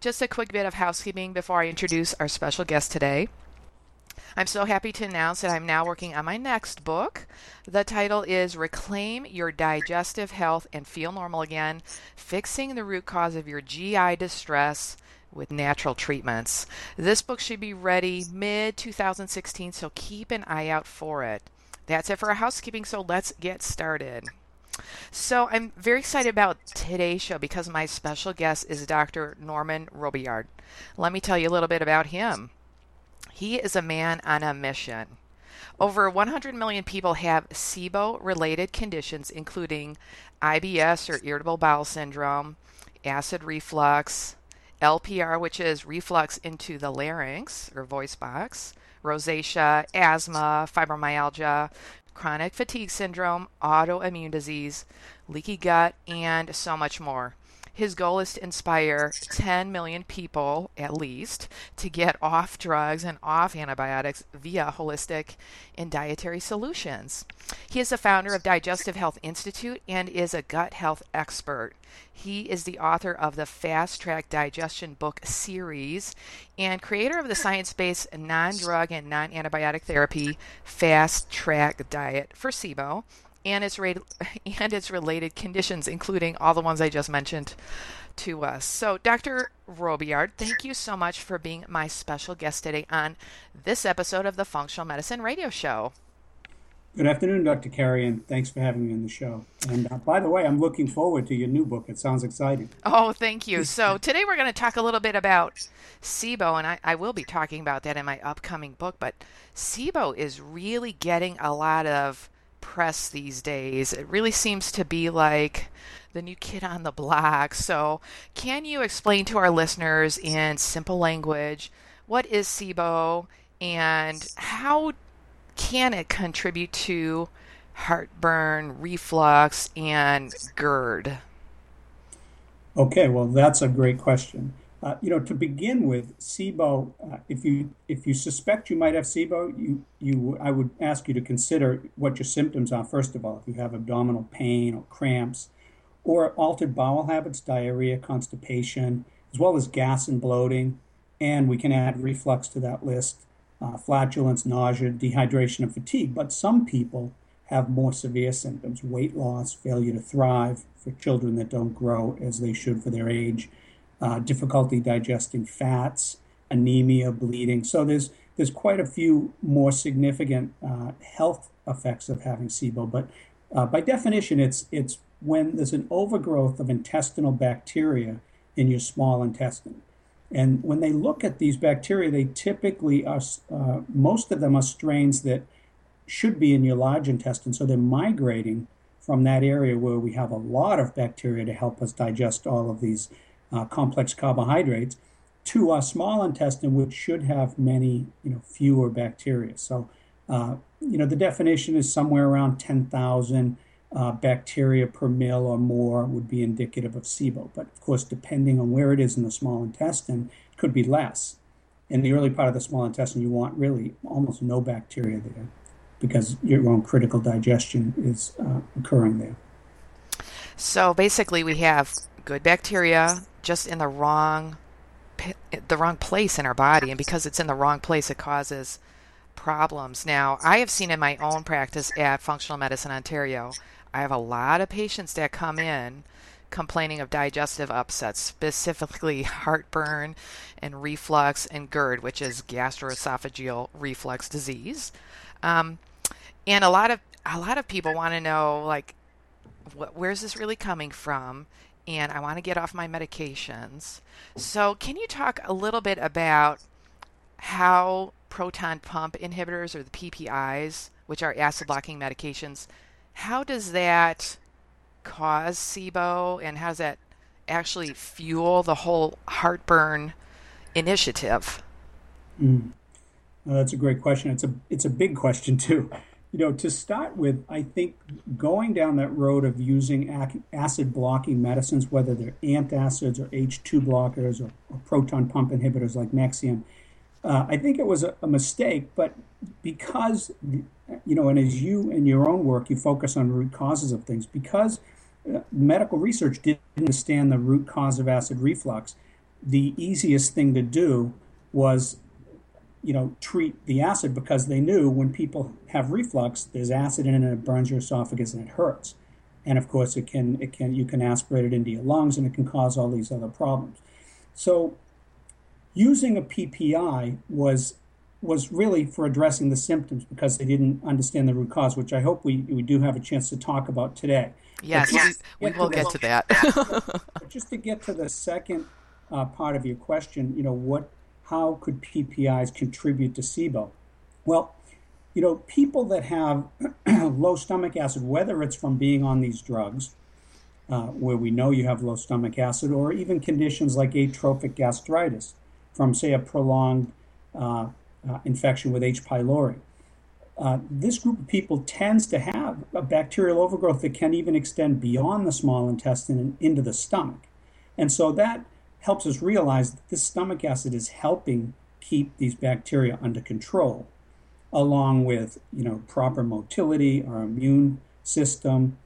Just a quick bit of housekeeping before I introduce our special guest today. I'm so happy to announce that I'm now working on my next book. The title is Reclaim Your Digestive Health and Feel Normal Again Fixing the Root Cause of Your GI Distress with Natural Treatments. This book should be ready mid 2016, so keep an eye out for it. That's it for our housekeeping, so let's get started. So I'm very excited about today's show because my special guest is Dr. Norman Robillard. Let me tell you a little bit about him. He is a man on a mission. Over 100 million people have SIBO related conditions, including IBS or irritable bowel syndrome, acid reflux, LPR, which is reflux into the larynx or voice box, rosacea, asthma, fibromyalgia, chronic fatigue syndrome, autoimmune disease, leaky gut, and so much more. His goal is to inspire 10 million people, at least, to get off drugs and off antibiotics via holistic and dietary solutions. He is the founder of Digestive Health Institute and is a gut health expert. He is the author of the Fast Tract Digestion book series and creator of the science based non drug and non antibiotic therapy Fast Tract Diet for SIBO and its rate and its related conditions, including all the ones I just mentioned to us. So, Dr. Robillard, thank you so much for being my special guest today on this episode of the Functional Medicine Radio Show. Good afternoon, Dr. Carri, and thanks for having me on the show. And uh, by the way, I'm looking forward to your new book. It sounds exciting. Oh, thank you. So, today we're going to talk a little bit about SIBO, and I, I will be talking about that in my upcoming book. But SIBO is really getting a lot of press these days. It really seems to be like the new kid on the block. So, can you explain to our listeners in simple language what is SIBO and how can it contribute to heartburn, reflux, and GERD? Okay, well, that's a great question. Uh, you know, to begin with, SIBO. Uh, if you if you suspect you might have SIBO, you you I would ask you to consider what your symptoms are. First of all, if you have abdominal pain or cramps, or altered bowel habits, diarrhea, constipation, as well as gas and bloating, and we can add reflux to that list, uh, flatulence, nausea, dehydration, and fatigue. But some people have more severe symptoms: weight loss, failure to thrive for children that don't grow as they should for their age uh, difficulty digesting fats, anemia, bleeding. So there's there's quite a few more significant uh, health effects of having SIBO. But uh, by definition, it's it's when there's an overgrowth of intestinal bacteria in your small intestine. And when they look at these bacteria, they typically are uh, most of them are strains that should be in your large intestine. So they're migrating from that area where we have a lot of bacteria to help us digest all of these uh, complex carbohydrates to our small intestine, which should have many, you know, fewer bacteria. So, uh, you know, the definition is somewhere around 10,000 uh, bacteria per mil or more would be indicative of SIBO. But of course, depending on where it is in the small intestine, it could be less. In the early part of the small intestine, you want really almost no bacteria there because your own critical digestion is uh, occurring there. So basically, we have good bacteria just in the wrong the wrong place in our body and because it's in the wrong place it causes problems now i have seen in my own practice at functional medicine ontario i have a lot of patients that come in complaining of digestive upsets, specifically heartburn and reflux and GERD, which is gastroesophageal reflux disease. Um, and a lot of a lot of people want to know like, wh- where's this really coming from? And I want to get off my medications. So, can you talk a little bit about how proton pump inhibitors or the PPIs, which are acid blocking medications, how does that cause SIBO and how does that actually fuel the whole heartburn initiative? Mm. Well, that's a great question. It's a it's a big question too. You know, to start with, I think going down that road of using acid blocking medicines, whether they're antacids or H2 blockers or, or proton pump inhibitors like Nexium, uh, I think it was a, a, mistake, but because, you know, and as you in your own work, you focus on root causes of things, because uh, medical research didn't understand the root cause of acid reflux, the easiest thing to do was, you know, treat the acid because they knew when people have reflux, there's acid in it and it burns your esophagus and it hurts. And of course, it can, it can, you can aspirate it into your lungs and it can cause all these other problems. So using a PPI was was really for addressing the symptoms because they didn't understand the root cause, which I hope we, we do have a chance to talk about today. Yes, we, we will get to that. just to get to the second uh, part of your question, you know, what, how could PPIs contribute to SIBO? Well, you know, people that have low stomach acid, whether it's from being on these drugs, uh, where we know you have low stomach acid, or even conditions like atrophic gastritis, from, say, a prolonged uh, uh, infection with H. pylori. Uh, this group of people tends to have a bacterial overgrowth that can even extend beyond the small intestine and into the stomach. And so that helps us realize that this stomach acid is helping keep these bacteria under control, along with you know proper motility, our immune system,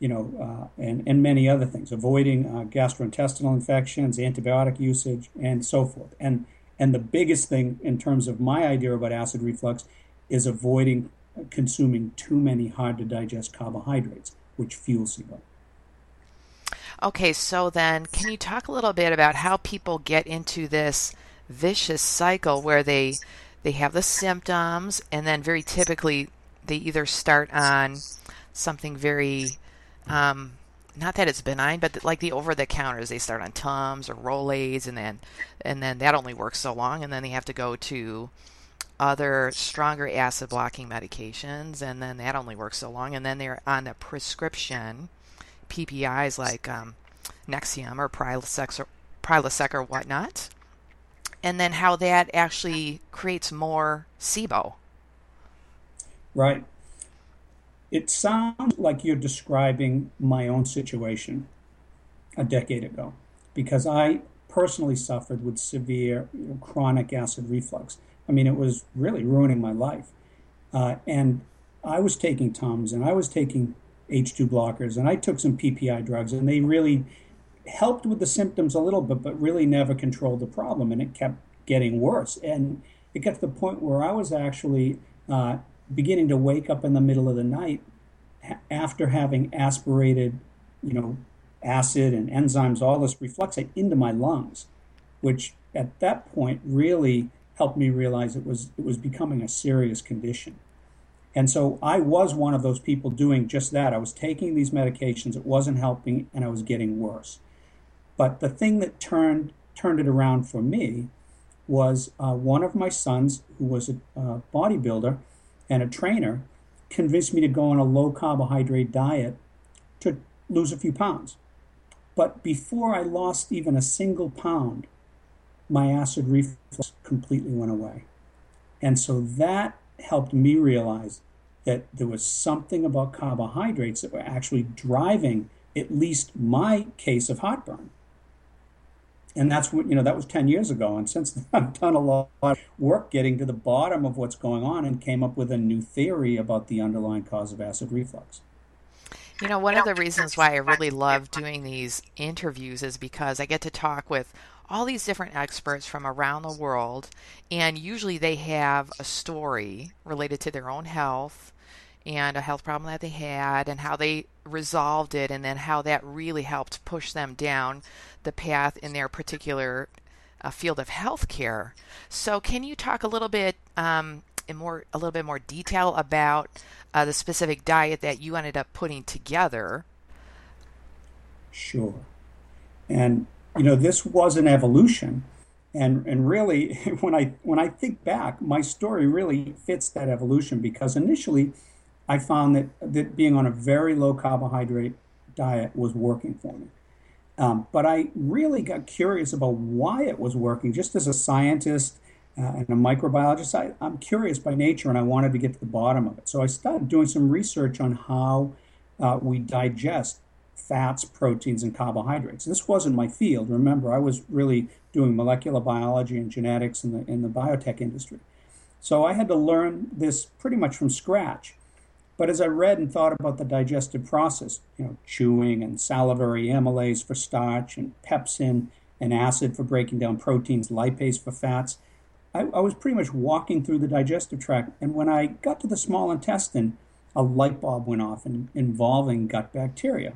you know, uh, and, and many other things, avoiding uh, gastrointestinal infections, antibiotic usage, and so forth. And, and the biggest thing in terms of my idea about acid reflux is avoiding consuming too many hard to digest carbohydrates, which fuel SIBO. Okay, so then can you talk a little bit about how people get into this vicious cycle where they they have the symptoms and then very typically they either start on something very um, not that it's benign, but like the over the counters, they start on Tums or Rolaids, and then and then that only works so long, and then they have to go to other stronger acid blocking medications, and then that only works so long, and then they're on a prescription PPIs like um, Nexium or Prilosec or, Prilosec or whatnot, and then how that actually creates more SIBO. Right. It sounds like you're describing my own situation a decade ago because I personally suffered with severe you know, chronic acid reflux. I mean, it was really ruining my life. Uh, and I was taking Tums and I was taking H2 blockers and I took some PPI drugs and they really helped with the symptoms a little bit, but really never controlled the problem. And it kept getting worse. And it got to the point where I was actually uh, beginning to wake up in the middle of the night after having aspirated, you know, acid and enzymes, all this refluxate into my lungs, which at that point really helped me realize it was it was becoming a serious condition. And so I was one of those people doing just that. I was taking these medications, it wasn't helping, and I was getting worse. But the thing that turned turned it around for me was uh, one of my sons, who was a bodybuilder, and a trainer convinced me to go on a low carbohydrate diet to lose a few pounds. But before I lost even a single pound, my acid reflux completely went away. And so that helped me realize that there was something about carbohydrates that were actually driving at least my case of heartburn. And that's what you know that was 10 years ago. And since then i've done a lot of work getting to the bottom of what's going on and came up with a new theory about the underlying cause of acid reflux. You know one of the reasons why i really love doing these interviews is because i get to talk with all these different experts from around the world and usually they have a story related to their own health and a health problem that they had and how they resolved it and then how that really helped push them down the path in their particular uh, field of healthcare. So, can you talk a little bit um, in more a little bit more detail about uh, the specific diet that you ended up putting together? Sure, and you know this was an evolution, and and really when I when I think back, my story really fits that evolution because initially I found that that being on a very low carbohydrate diet was working for me. Um, but I really got curious about why it was working. Just as a scientist uh, and a microbiologist, I, I'm curious by nature and I wanted to get to the bottom of it. So I started doing some research on how uh, we digest fats, proteins, and carbohydrates. This wasn't my field. Remember, I was really doing molecular biology and genetics in the, in the biotech industry. So I had to learn this pretty much from scratch. But as I read and thought about the digestive process, you know, chewing and salivary amylase for starch and pepsin and acid for breaking down proteins, lipase for fats, I, I was pretty much walking through the digestive tract. And when I got to the small intestine, a light bulb went off in, involving gut bacteria.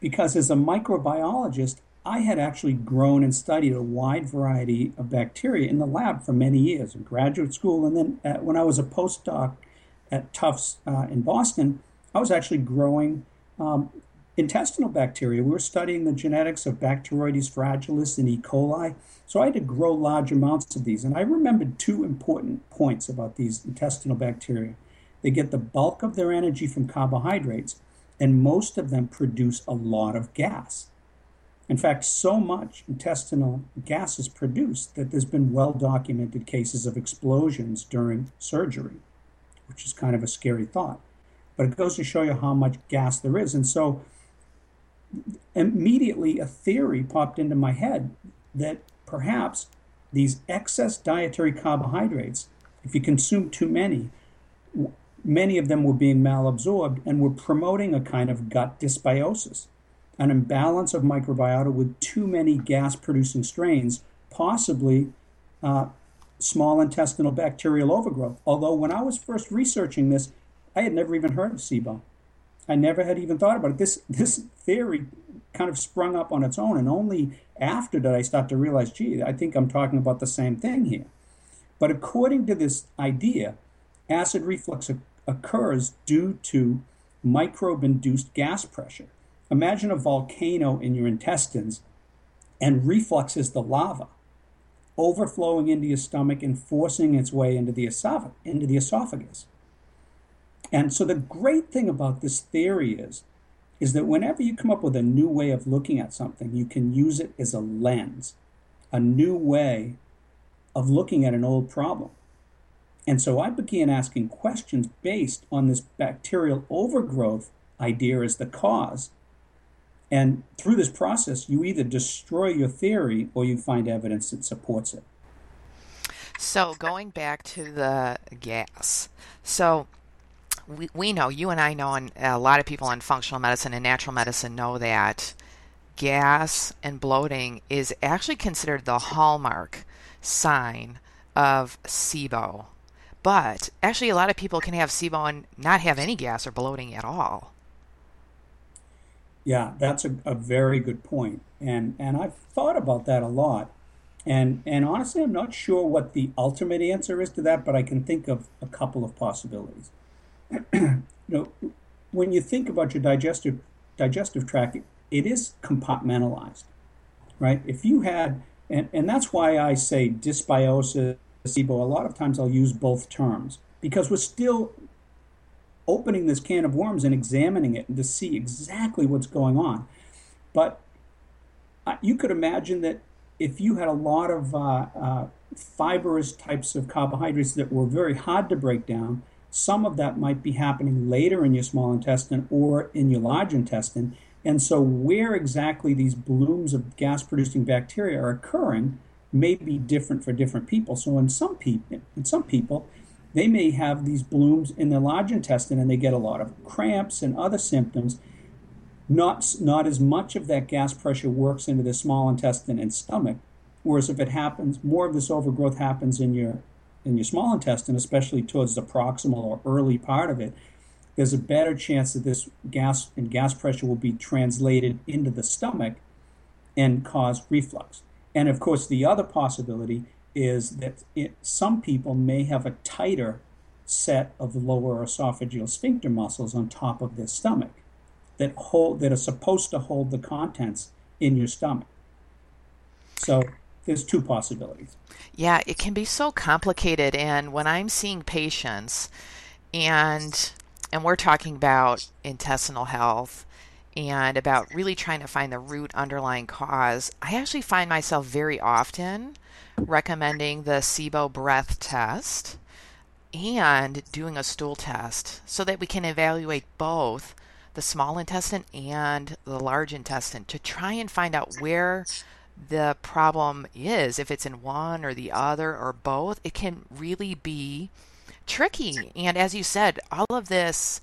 Because as a microbiologist, I had actually grown and studied a wide variety of bacteria in the lab for many years in graduate school. And then uh, when I was a postdoc at Tufts uh, in Boston, I was actually growing um, intestinal bacteria. We were studying the genetics of Bacteroides fragilis and E. coli. So I had to grow large amounts of these. And I remembered two important points about these intestinal bacteria. They get the bulk of their energy from carbohydrates, and most of them produce a lot of gas. In fact, so much intestinal gas is produced that there's been well documented cases of explosions during surgery which is kind of a scary thought. But it goes to show you how much gas there is. And so immediately a theory popped into my head that perhaps these excess dietary carbohydrates, if you consume too many, many of them were being malabsorbed and were promoting a kind of gut dysbiosis, an imbalance of microbiota with too many gas producing strains, possibly uh, small intestinal bacterial overgrowth. Although when I was first researching this, I had never even heard of SIBO. I never had even thought about it. This this theory kind of sprung up on its own, and only after did I start to realize, gee, I think I'm talking about the same thing here. But according to this idea, acid reflux occurs due to microbe-induced gas pressure. Imagine a volcano in your intestines, and refluxes the lava overflowing into your stomach and forcing its way into the, esoph- into the esophagus. And so the great thing about this theory is, is that whenever you come up with a new way of looking at something, you can use it as a lens, a new way of looking at an old problem. And so I began asking questions based on this bacterial overgrowth idea as the cause and through this process, you either destroy your theory or you find evidence that supports it. So, going back to the gas. So, we, we know, you and I know, and a lot of people in functional medicine and natural medicine know that gas and bloating is actually considered the hallmark sign of SIBO. But actually, a lot of people can have SIBO and not have any gas or bloating at all. Yeah, that's a, a very good point. And and I've thought about that a lot. And and honestly, I'm not sure what the ultimate answer is to that, but I can think of a couple of possibilities. you know, when you think about your digestive digestive tract, it is compartmentalized, right? If you had, and, and that's why I say dysbiosis, SIBO, a lot of times I'll use both terms because we're still opening this can of worms and examining it and to see exactly what's going on. But uh, you could imagine that if you had a lot of uh, uh, fibrous types of carbohydrates that were very hard to break down, some of that might be happening later in your small intestine or in your large intestine. And so, where exactly these blooms of gas producing bacteria are occurring may be different for different people. So, in some people, in some people, they may have these blooms in their large intestine and they get a lot of cramps and other symptoms. Not, not as much of that gas pressure works into the small intestine and stomach. Whereas if it happens, more of this overgrowth happens in your in your small intestine, especially towards the proximal or early part of it, there's a better chance that this gas and gas pressure will be translated into the stomach and cause reflux. And of course, the other possibility is that it, some people may have a tighter set of lower esophageal sphincter muscles on top of their stomach that hold that are supposed to hold the contents in your stomach. So there's two possibilities. Yeah, it can be so complicated and when I'm seeing patients and and we're talking about intestinal health and about really trying to find the root underlying cause, I actually find myself very often recommending the SIBO breath test and doing a stool test so that we can evaluate both the small intestine and the large intestine to try and find out where the problem is. If it's in one or the other or both, it can really be tricky. And as you said, all of this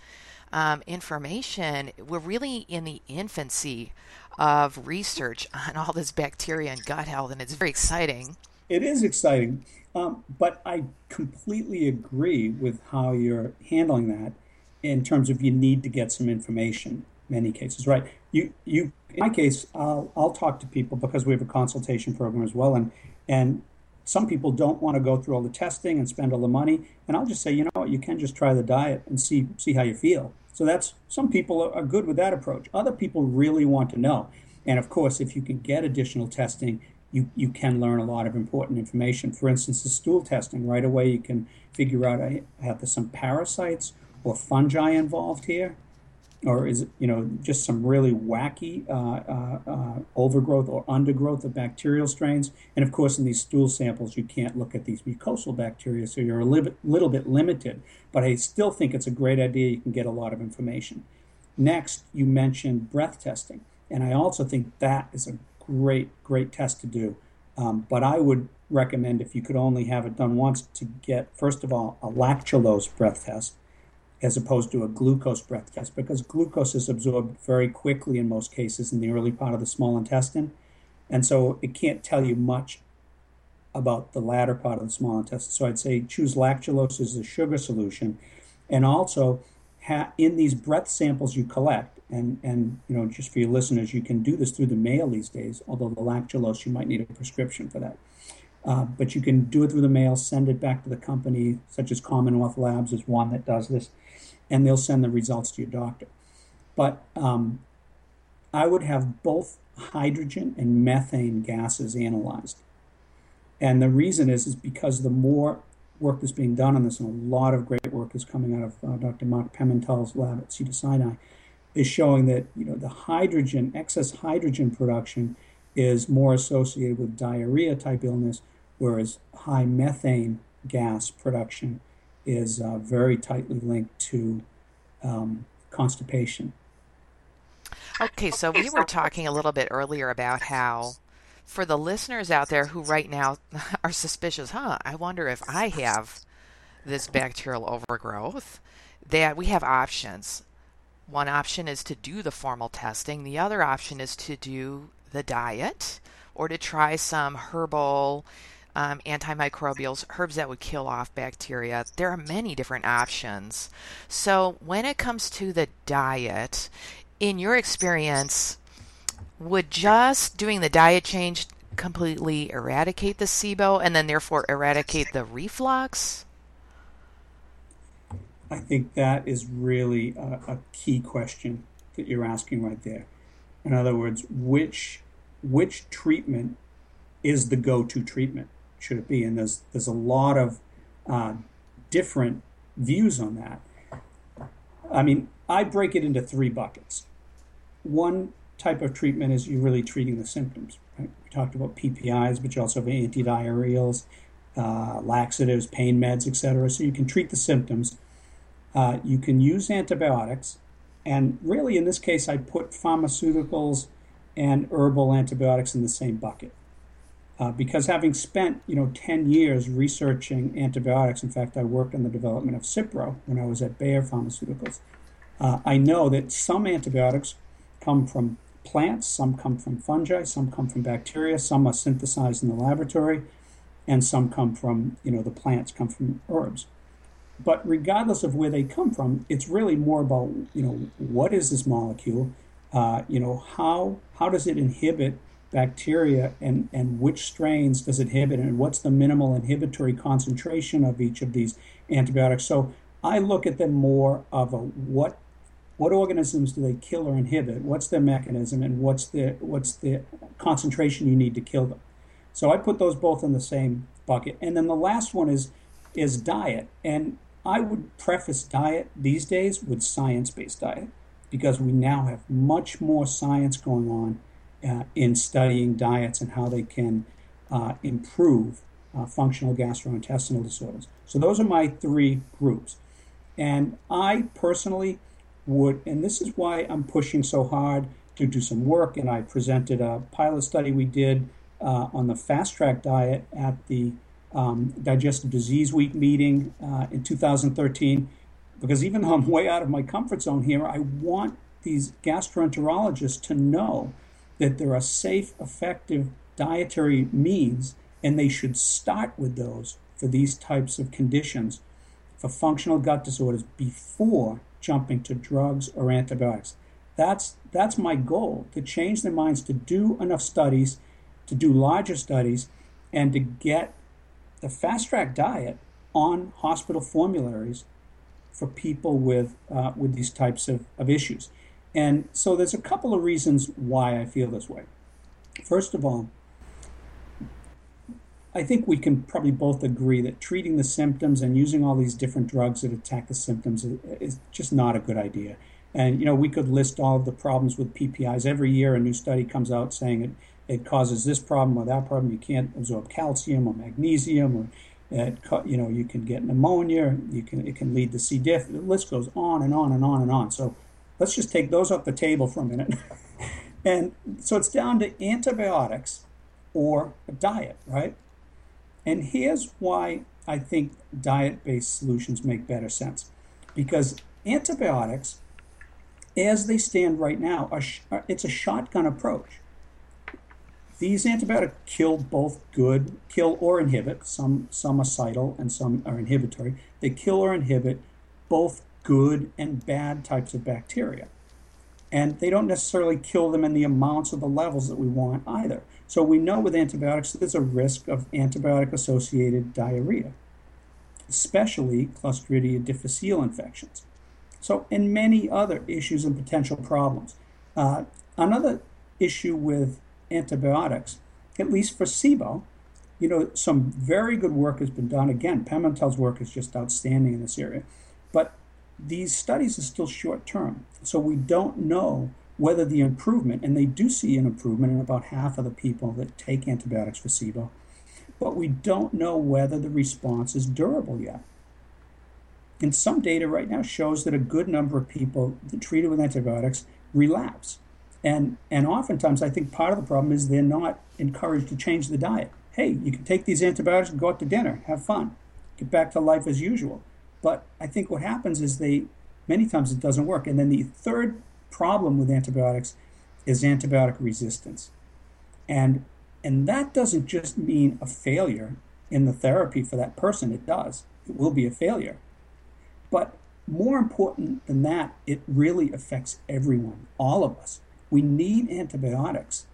um, information, we're really in the infancy of research on all this bacteria and gut health, and it's very exciting. It is exciting. Um, but I completely agree with how you're handling that in terms of you need to get some information many cases, right? You, you, in my case, I'll, I'll talk to people because we have a consultation program as well. And, and some people don't want to go through all the testing and spend all the money. And I'll just say, you know what, you can just try the diet and see, see how you feel. So that's, some people are good with that approach. Other people really want to know. And of course, if you can get additional testing, you, you can learn a lot of important information. For instance, the stool testing, right away you can figure out I have some parasites or fungi involved here, or is it you know just some really wacky uh, uh, uh, overgrowth or undergrowth of bacterial strains? And of course, in these stool samples, you can't look at these mucosal bacteria, so you're a bit, little bit limited. But I still think it's a great idea. You can get a lot of information. Next, you mentioned breath testing, and I also think that is a great, great test to do. Um, but I would recommend if you could only have it done once to get, first of all, a lactulose breath test as opposed to a glucose breath test because glucose is absorbed very quickly in most cases in the early part of the small intestine. And so it can't tell you much about the latter part of the small intestine. So I'd say choose lactulose as a sugar solution. And also, ha- in these breath samples you collect, and and you know just for your listeners, you can do this through the mail these days. Although the lactulose, you might need a prescription for that. Uh, but you can do it through the mail, send it back to the company, such as Commonwealth Labs is one that does this, and they'll send the results to your doctor. But um, I would have both hydrogen and methane gases analyzed. And the reason is, is because the more work that's being done on this, and a lot of great work is coming out of uh, Dr. Mark Pimentel's lab at Cedars-Sinai, is showing that you know the hydrogen excess hydrogen production is more associated with diarrhea type illness, whereas high methane gas production is uh, very tightly linked to um, constipation. Okay, so we were talking a little bit earlier about how, for the listeners out there who right now are suspicious, huh? I wonder if I have this bacterial overgrowth, that we have options. One option is to do the formal testing, the other option is to do the diet or to try some herbal um, antimicrobials, herbs that would kill off bacteria. There are many different options. So, when it comes to the diet, in your experience, would just doing the diet change completely eradicate the SIBO and then therefore eradicate the reflux? I think that is really a, a, key question that you're asking right there. In other words, which which treatment is the go-to treatment? Should it be? And there's there's a lot of uh, different views on that. I mean, I break it into three buckets. One type of treatment is you're really treating the symptoms. Right? We talked about PPIs, but you also have antidiarrheals, uh, laxatives, pain meds, etc. So you can treat the symptoms uh, you can use antibiotics, and really in this case, I put pharmaceuticals and herbal antibiotics in the same bucket. Uh, because having spent you know 10 years researching antibiotics, in fact, I worked on the development of Cipro when I was at Bayer Pharmaceuticals. Uh, I know that some antibiotics come from plants, some come from fungi, some come from bacteria, some are synthesized in the laboratory. and some come from, you know, the plants come from herbs. But regardless of where they come from, it's really more about, you know, what is this molecule? Uh, you know, how how does it inhibit bacteria and, and which strains does it inhibit and what's the minimal inhibitory concentration of each of these antibiotics. So I look at them more of a what what organisms do they kill or inhibit? What's their mechanism and what's the what's the concentration you need to kill them? So I put those both in the same bucket. And then the last one is is diet. And I would preface diet these days with science-based diet because we now have much more science going on uh, in studying diets and how they can uh, improve uh, functional gastrointestinal disorders. So those are my three groups. And I personally would, and this is why I'm pushing so hard to do some work. And I presented a pilot study we did uh, on the fast tract diet at the um, Digestive Disease Week meeting uh, in 2013. Because even though I'm way out of my comfort zone here, I want these gastroenterologists to know that there are safe, effective dietary means, and they should start with those for these types of conditions for functional gut disorders before jumping to drugs or antibiotics. That's that's my goal to change their minds to do enough studies, to do larger studies, and to get the fast tract diet on hospital formularies for people with uh, with these types of, of issues. And so there's a couple of reasons why I feel this way. First of all, I think we can probably both agree that treating the symptoms and using all these different drugs that attack the symptoms is just not a good idea. And you know, we could list all of the problems with PPIs every year. A new study comes out saying it it causes this problem or that problem. You can't absorb calcium or magnesium, or it, you know, you can get pneumonia. You can it can lead to C. diff. The list goes on and on and on and on. So let's just take those off the table for a minute. and so it's down to antibiotics or a diet, right? And here's why I think diet based solutions make better sense. Because antibiotics, as they stand right now, are it's a shotgun approach. These antibiotics kill both good, kill or inhibit, some, some are cidal and some are inhibitory. They kill or inhibit both good and bad types of bacteria. And they don't necessarily kill them in the amounts or the levels that we want either. So we know with antibiotics there's a risk of antibiotic associated diarrhea, especially Clostridia difficile infections. So, and many other issues and potential problems. Uh, another issue with antibiotics, at least for SIBO, you know, some very good work has been done. Again, Pimentel's work is just outstanding in this area. These studies are still short term. So we don't know whether the improvement, and they do see an improvement in about half of the people that take antibiotics for SIBO, but we don't know whether the response is durable yet. And some data right now shows that a good number of people that treated with antibiotics relapse. And, and oftentimes, I think part of the problem is they're not encouraged to change the diet. Hey, you can take these antibiotics and go out to dinner, have fun, get back to life as usual. But I think what happens is they, many times it doesn't work. And then the third problem with antibiotics is antibiotic resistance. And, and that doesn't just mean a failure in the therapy for that person, it does. It will be a failure. But more important than that, it really affects everyone, all of us. We need antibiotics.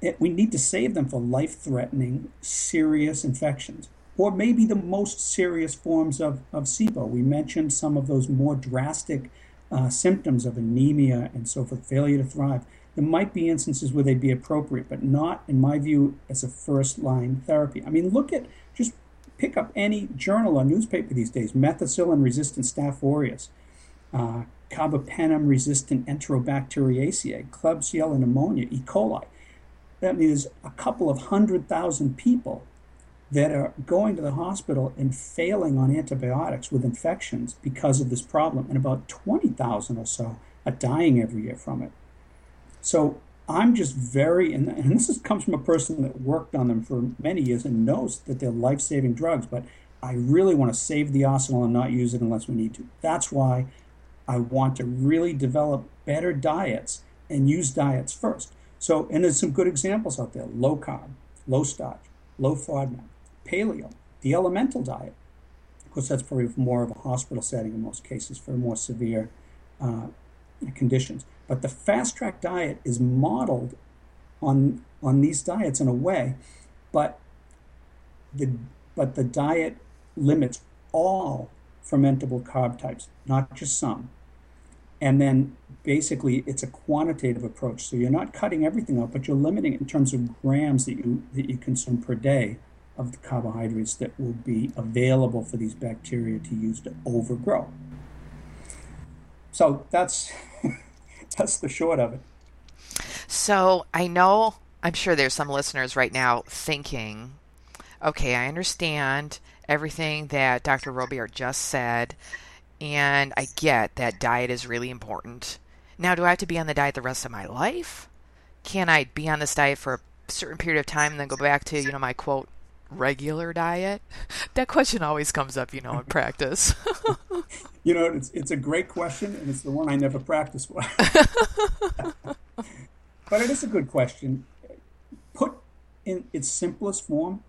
It, we need to save them for life threatening, serious infections or maybe the most serious forms of, of SIBO. We mentioned some of those more drastic uh, symptoms of anemia and so forth, failure to thrive. There might be instances where they'd be appropriate, but not, in my view, as a first line therapy. I mean, look at just pick up any journal or newspaper these days methicillin resistant Staph aureus, uh, carbapenem resistant Enterobacteriaceae, Klebsiella pneumonia, E. coli. That means a couple of hundred thousand people that are going to the hospital and failing on antibiotics with infections because of this problem, and about 20,000 or so are dying every year from it. So I'm just very, and, this is, comes from a person that worked on them for many years and knows that they're life saving drugs, but I really want to save the arsenal and not use it unless we need to. That's why I want to really develop better diets and use diets first. So, and there's some good examples out there low carb, low starch, low FODMAP. Paleo, the elemental diet. Of course, that's probably more of a hospital setting in most cases for more severe uh, conditions. But the fast tract diet is modeled on on these diets in a way, but the but the diet limits all fermentable carb types, not just some. And then basically it's a quantitative approach. So you're not cutting everything out, but you're limiting it in terms of grams that you that you consume per day of the carbohydrates that will be available for these bacteria to use to overgrow. So that's that's the short of it. So I know I'm sure there's some listeners right now thinking, okay, I understand everything that Dr. Robillard just said, and I get that diet is really important. Now, do I have to be on the diet the rest of my life? Can I be on this diet for a certain period of time and then go back to, you know, my quote, regular diet? That question always comes up, you know, in practice. you know, it's, it's a great question, and it's the one I never practice but it is a good question. Put in its simplest form,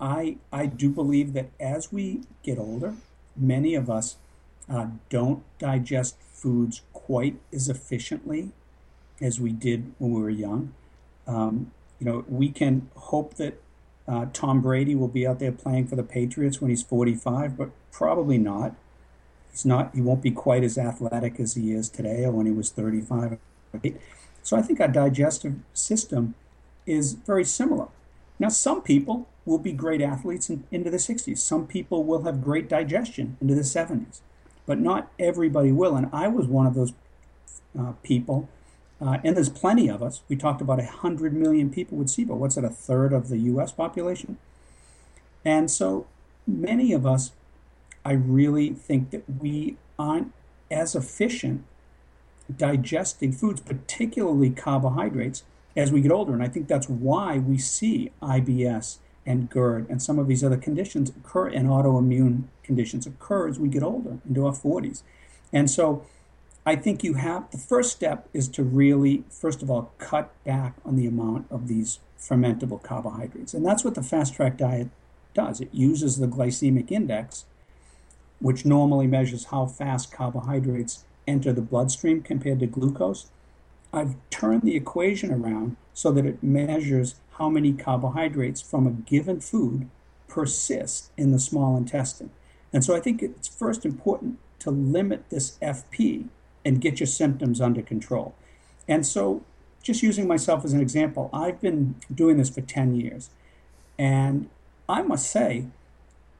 I, I do believe that as we get older, many of us uh, don't digest foods quite as efficiently as we did when we were young. Um, you know, we can hope that uh, Tom Brady will be out there playing for the Patriots when he's 45, but probably not. He's not. He won't be quite as athletic as he is today, or when he was 35. So I think our digestive system is very similar. Now, some people will be great athletes in, into the 60s. Some people will have great digestion into the 70s but not everybody will. And I was one of those uh, people. Uh, and there's plenty of us. We talked about 100 million people with SIBO. What's that, a third of the US population? And so many of us, I really think that we aren't as efficient digesting foods, particularly carbohydrates, as we get older. And I think that's why we see IBS and GERD and some of these other conditions occur and autoimmune conditions occur as we get older into our 40s. And so I think you have the first step is to really, first of all, cut back on the amount of these fermentable carbohydrates. And that's what the fast tract diet does. It uses the glycemic index, which normally measures how fast carbohydrates enter the bloodstream compared to glucose. I've turned the equation around so that it measures how many carbohydrates from a given food persist in the small intestine. And so I think it's first important to limit this FP and get your symptoms under control. And so, just using myself as an example, I've been doing this for 10 years. And I must say,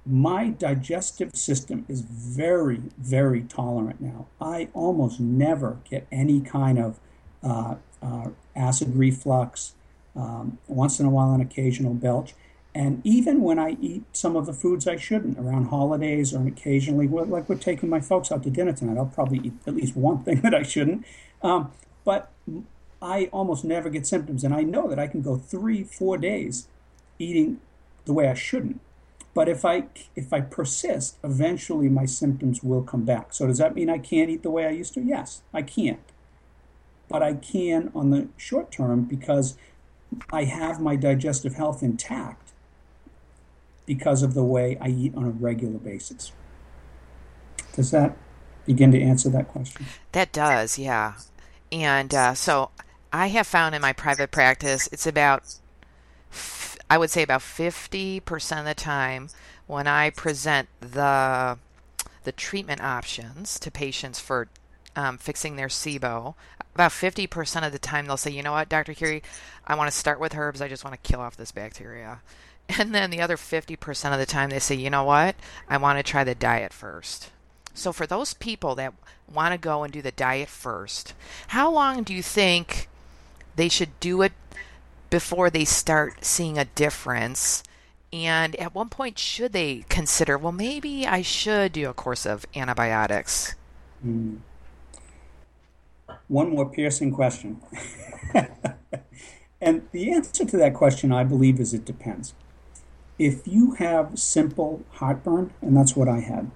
my digestive system is very, very tolerant now. I almost never get any kind of uh, uh, acid reflux, um, once in a while, an occasional belch. And even when I eat some of the foods I shouldn't around holidays or occasionally, like we're taking my folks out to dinner tonight, I'll probably eat at least one thing that I shouldn't. Um, but I almost never get symptoms. And I know that I can go three, four days eating the way I shouldn't. But if I if I persist, eventually my symptoms will come back. So does that mean I can't eat the way I used to? Yes, I can't. But I can on the short term because I have my digestive health intact because of the way I eat on a regular basis. Does that begin to answer that question? That does, yeah. And uh, so I have found in my private practice, it's about, I would say about 50% of the time when I present the the treatment options to patients for um, fixing their SIBO, about 50% of the time they'll say, you know what, Dr. Carri, I want to start with herbs. I just want to kill off this bacteria. And then the other 50% of the time they say, you know what, I want to try the diet first. So for those people that want to go and do the diet first, how long do you think they should do it before they start seeing a difference? And at one point, should they consider, well, maybe I should do a course of antibiotics? Mm one more piercing question. and the answer to that question, I believe, is it depends. If you have simple heartburn, and that's what I had,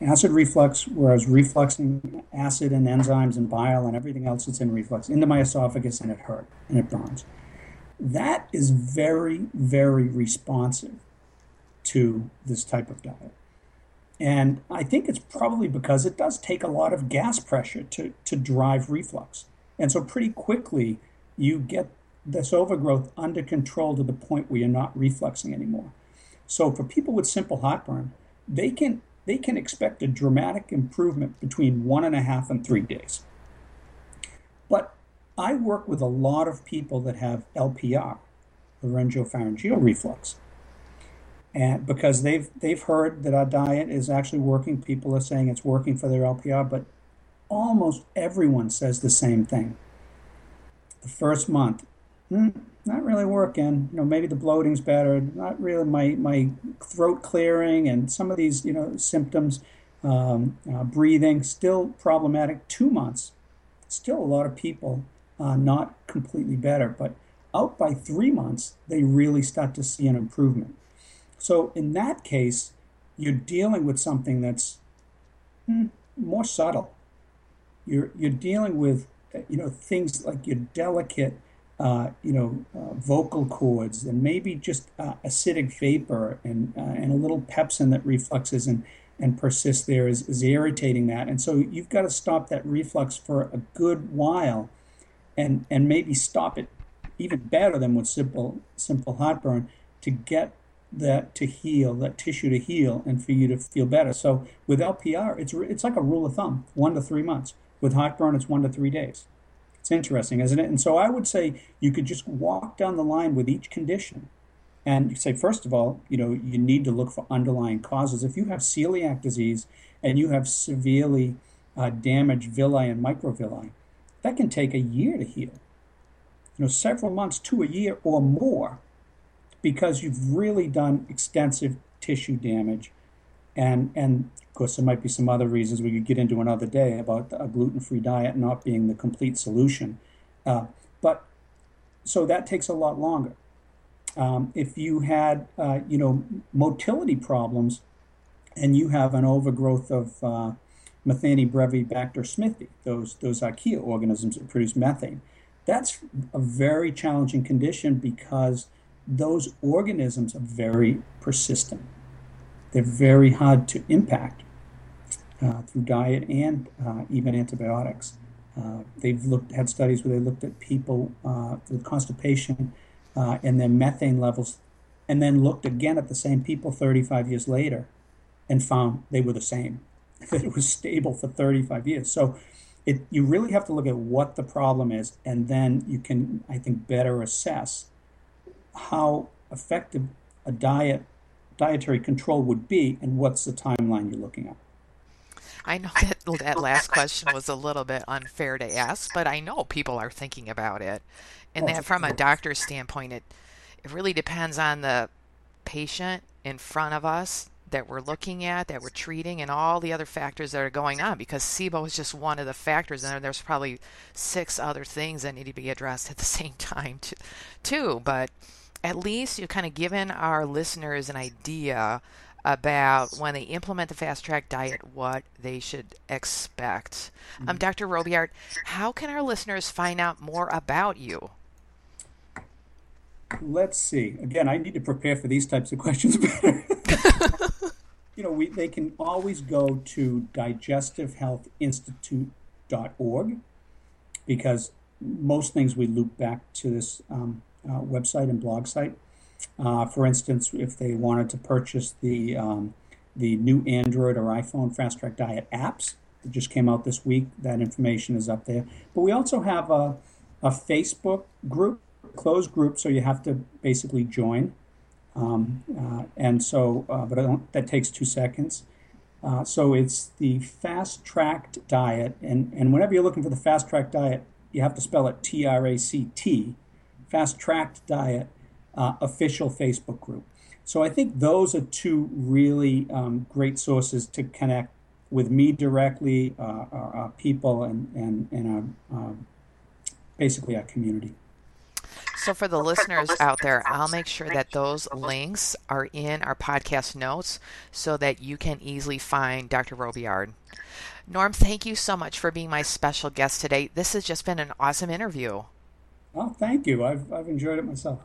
acid reflux, where I was refluxing acid and enzymes and bile and everything else that's in reflux into my esophagus, and it hurt and it burns. that is very, very responsive to this type of diet. And I think it's probably because it does take a lot of gas pressure to, to drive reflux. And so, pretty quickly, you get this overgrowth under control to the point where you're not refluxing anymore. So, for people with simple heartburn, they can they can expect a dramatic improvement between one and a half and three days. But I work with a lot of people that have LPR, laryngopharyngeal reflux, and because they've they've heard that our diet is actually working. People are saying it's working for their LPR, but almost everyone says the same thing. The first month, hmm, not really working. You know, maybe the bloating's better. Not really. My my throat clearing and some of these you know symptoms, um, uh, breathing still problematic. Two months, still a lot of people uh, not completely better, but out by three months they really start to see an improvement. So in that case, you're dealing with something that's hmm, more subtle. You're you're dealing with you know things like your delicate uh, you know uh, vocal cords and maybe just uh, acidic vapor and uh, and a little pepsin that refluxes and and persists there is, is irritating that and so you've got to stop that reflux for a good while and and maybe stop it even better than with simple simple heartburn to get that to heal, that tissue to heal, and for you to feel better. So with LPR, it's it's like a rule of thumb, one to three months. With heartburn, it's one to three days. It's interesting, isn't it? And so I would say you could just walk down the line with each condition, and say first of all, you know, you need to look for underlying causes. If you have celiac disease and you have severely uh, damaged villi and microvilli, that can take a year to heal. You know, several months to a year or more because you've really done extensive tissue damage. And, and of course, there might be some other reasons we could get into another day about a gluten free diet not being the complete solution. Uh, but so that takes a lot longer. Um, if you had, uh, you know, motility problems and you have an overgrowth of uh, Methanobrevibacter smithii, those, those archaea organisms that produce methane, that's a very challenging condition because those organisms are very persistent. They're very hard to impact uh, through diet and uh, even antibiotics. Uh, they've looked had studies where they looked at people uh, with constipation uh, and their methane levels, and then looked again at the same people 35 years later, and found they were the same. That it was stable for 35 years. So, it you really have to look at what the problem is, and then you can, I think, better assess how effective a diet dietary control would be and what's the timeline you're looking at. I know that that last question was a little bit unfair to ask, but I know people are thinking about it. And oh, that from a doctor's standpoint, it it really depends on the patient in front of us that we're looking at, that we're treating, and all the other factors that are going on. Because SIBO is just one of the factors, and there's probably six other things that need to be addressed at the same time, too. But at least you've kind of given our listeners an idea about when they implement the fast tract diet what they should expect. Um, mm-hmm. Dr. Robillard, how can our listeners find out more about you? Let's see. Again, I need to prepare for these types of questions better. you know, we, they can always go to digestivehealthinstitute.org because most things we loop back to this um, uh, website and blog site. Uh, for instance, if they wanted to purchase the um, the new Android or iPhone Fast Tract Diet apps that just came out this week, that information is up there. But we also have a, a Facebook group, closed group, so you have to basically join. Um, uh, and so, uh, but that takes two seconds. Uh, so it's the Fast Tract Diet, and, and whenever you're looking for the Fast Tract Diet, you have to spell it T R A C T Fast Tract Diet uh, official Facebook group. So I think those are two really um, great sources to connect with me directly, uh, our, our, people, and and and our, um, basically our community. So, for the listeners out there, I'll make sure that those links are in our podcast notes so that you can easily find Dr. Robillard. Norm, thank you so much for being my special guest today. This has just been an awesome interview. Oh, thank you. I've, I've enjoyed it myself.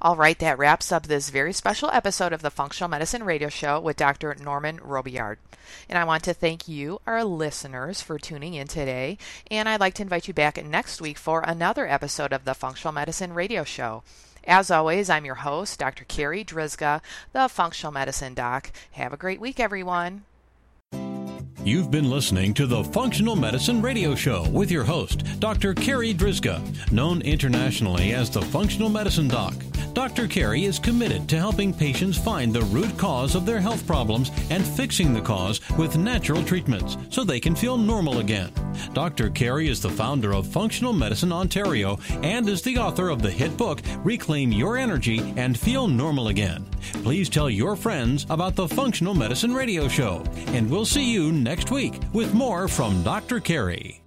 All right, that wraps up this very special episode of the Functional Medicine Radio Show with Dr. Norman Robillard. And I want to thank you, our listeners, for tuning in today. And I'd like to invite you back next week for another episode of the Functional Medicine Radio Show. As always, I'm your host, Dr. Carri Drzyzga, the Functional Medicine Doc. Have a great week, everyone. You've been listening to the Functional Medicine Radio Show with your host, Dr. Carri Drzyzga, known internationally as the Functional Medicine Doc. Dr. Carri is committed to helping patients find the root cause of their health problems and fixing the cause with natural treatments so they can feel normal again. Dr. Carri is the founder of Functional Medicine Ontario and is the author of the hit book Reclaim Your Energy and Feel Normal Again. Please tell your friends about the Functional Medicine Radio Show, and we'll see you next week with more from Dr. Carri.